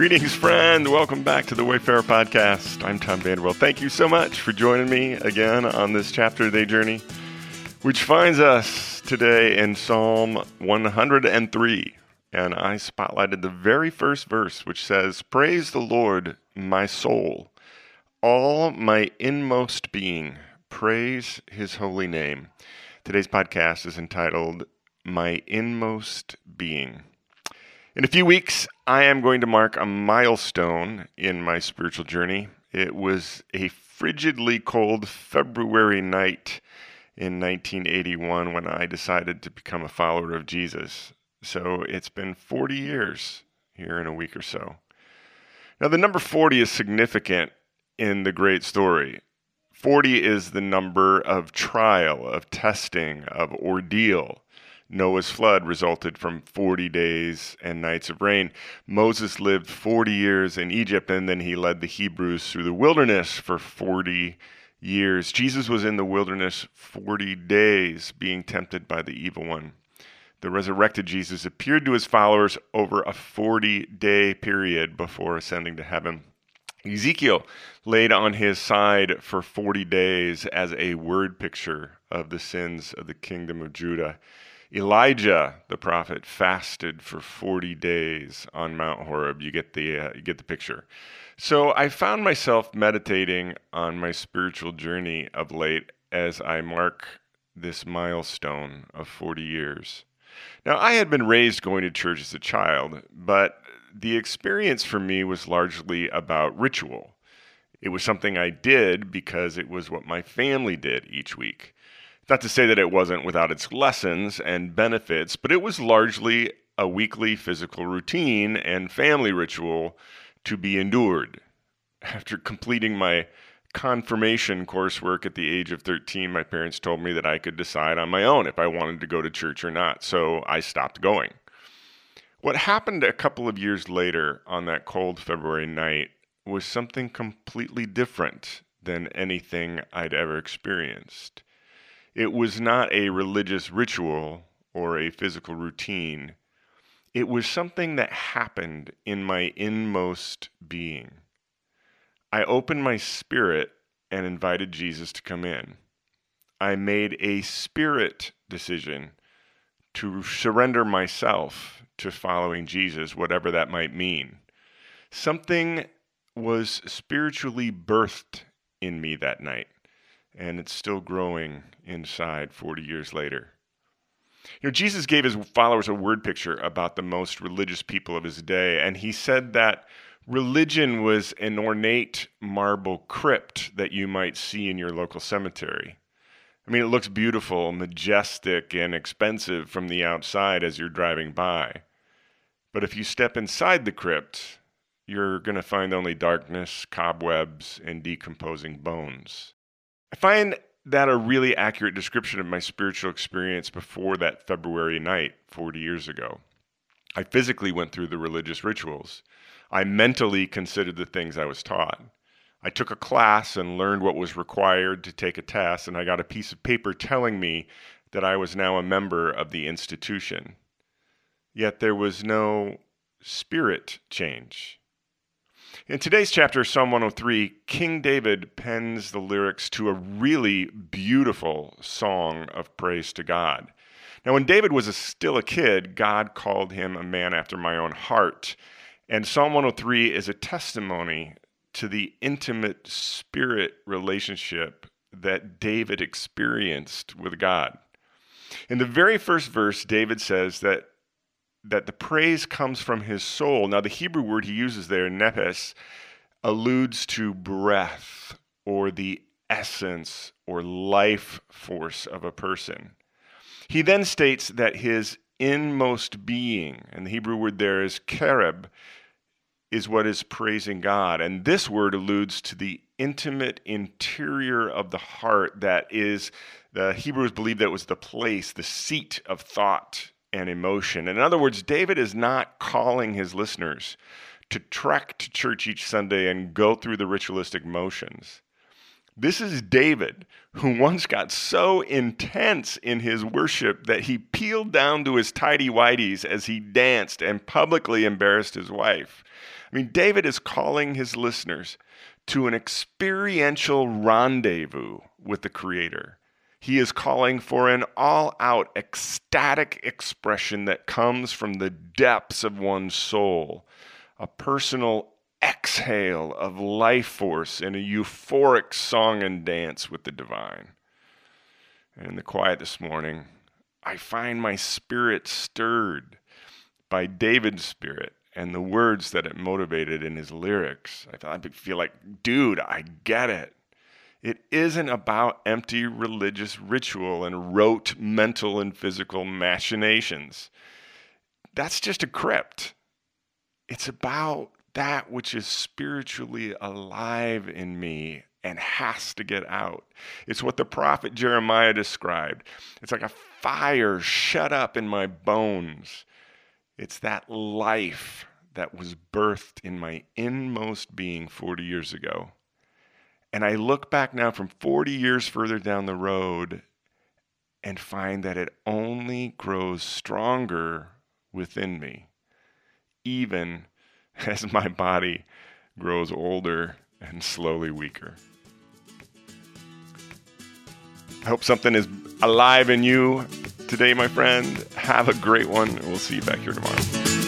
Greetings, friend. Welcome back to the Wayfarer Podcast. I'm Tom Vanderwell. Thank you so much for joining me again on this chapter of the journey, which finds us today in Psalm 103. And I spotlighted the very first verse, which says, Praise the Lord, my soul, all my inmost being, praise his holy name. Today's podcast is entitled My Inmost Being. In a few weeks, I am going to mark a milestone in my spiritual journey. It was a frigidly cold February night in 1981 when I decided to become a follower of Jesus. So it's been 40 years here in a week or so. Now, the number 40 is significant in the great story. 40 is the number of trial, of testing, of ordeal. Noah's flood resulted from 40 days and nights of rain. Moses lived 40 years in Egypt and then he led the Hebrews through the wilderness for 40 years. Jesus was in the wilderness 40 days being tempted by the evil one. The resurrected Jesus appeared to his followers over a 40 day period before ascending to heaven. Ezekiel laid on his side for 40 days as a word picture of the sins of the kingdom of Judah. Elijah, the prophet, fasted for 40 days on Mount Horeb. You get the uh, you get the picture. So I found myself meditating on my spiritual journey of late as I mark this milestone of 40 years. Now, I had been raised going to church as a child, but the experience for me was largely about ritual. It was something I did because it was what my family did each week. Not to say that it wasn't without its lessons and benefits, but it was largely a weekly physical routine and family ritual to be endured. After completing my confirmation coursework at the age of 13, my parents told me that I could decide on my own if I wanted to go to church or not, so I stopped going. What happened a couple of years later on that cold February night was something completely different than anything I'd ever experienced. It was not a religious ritual or a physical routine. It was something that happened in my inmost being. I opened my spirit and invited Jesus to come in. I made a spirit decision to surrender myself to following Jesus, whatever that might mean. Something was spiritually birthed in me that night and it's still growing inside 40 years later. You know, Jesus gave his followers a word picture about the most religious people of his day, and he said that religion was an ornate marble crypt that you might see in your local cemetery. I mean, it looks beautiful, majestic, and expensive from the outside as you're driving by. But if you step inside the crypt, you're going to find only darkness, cobwebs, and decomposing bones. I find that a really accurate description of my spiritual experience before that February night 40 years ago. I physically went through the religious rituals. I mentally considered the things I was taught. I took a class and learned what was required to take a test, and I got a piece of paper telling me that I was now a member of the institution. Yet there was no spirit change. In today's chapter, Psalm 103, King David pens the lyrics to a really beautiful song of praise to God. Now, when David was a, still a kid, God called him a man after my own heart. And Psalm 103 is a testimony to the intimate spirit relationship that David experienced with God. In the very first verse, David says that that the praise comes from his soul. Now, the Hebrew word he uses there, nepes, alludes to breath or the essence or life force of a person. He then states that his inmost being, and the Hebrew word there is kereb, is what is praising God. And this word alludes to the intimate interior of the heart that is, the Hebrews believe that was the place, the seat of thought and emotion. In other words, David is not calling his listeners to trek to church each Sunday and go through the ritualistic motions. This is David, who once got so intense in his worship that he peeled down to his tidy whities as he danced and publicly embarrassed his wife. I mean, David is calling his listeners to an experiential rendezvous with the Creator. He is calling for an all out ecstatic expression that comes from the depths of one's soul, a personal exhale of life force in a euphoric song and dance with the divine. And in the quiet this morning, I find my spirit stirred by David's spirit and the words that it motivated in his lyrics. I feel like, dude, I get it. It isn't about empty religious ritual and rote mental and physical machinations. That's just a crypt. It's about that which is spiritually alive in me and has to get out. It's what the prophet Jeremiah described. It's like a fire shut up in my bones. It's that life that was birthed in my inmost being 40 years ago. And I look back now from 40 years further down the road and find that it only grows stronger within me, even as my body grows older and slowly weaker. I hope something is alive in you today, my friend. Have a great one. We'll see you back here tomorrow.